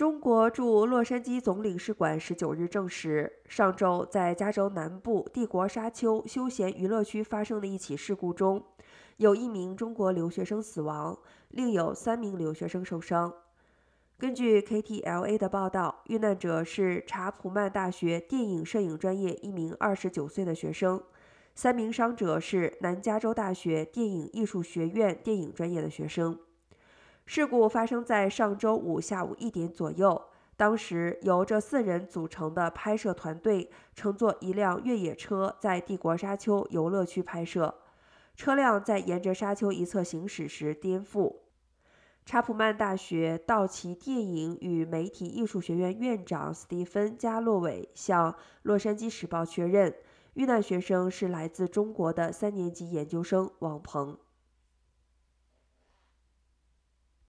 中国驻洛杉矶总领事馆十九日证实，上周在加州南部帝国沙丘休闲娱乐区发生的一起事故中，有一名中国留学生死亡，另有三名留学生受伤。根据 KTLA 的报道，遇难者是查普曼大学电影摄影专业一名二十九岁的学生，三名伤者是南加州大学电影艺术学院电影专业的学生。事故发生在上周五下午一点左右。当时，由这四人组成的拍摄团队乘坐一辆越野车在帝国沙丘游乐区拍摄，车辆在沿着沙丘一侧行驶时颠覆。查普曼大学道奇电影与媒体艺术学院院长斯蒂芬·加洛韦向《洛杉矶时报》确认，遇难学生是来自中国的三年级研究生王鹏。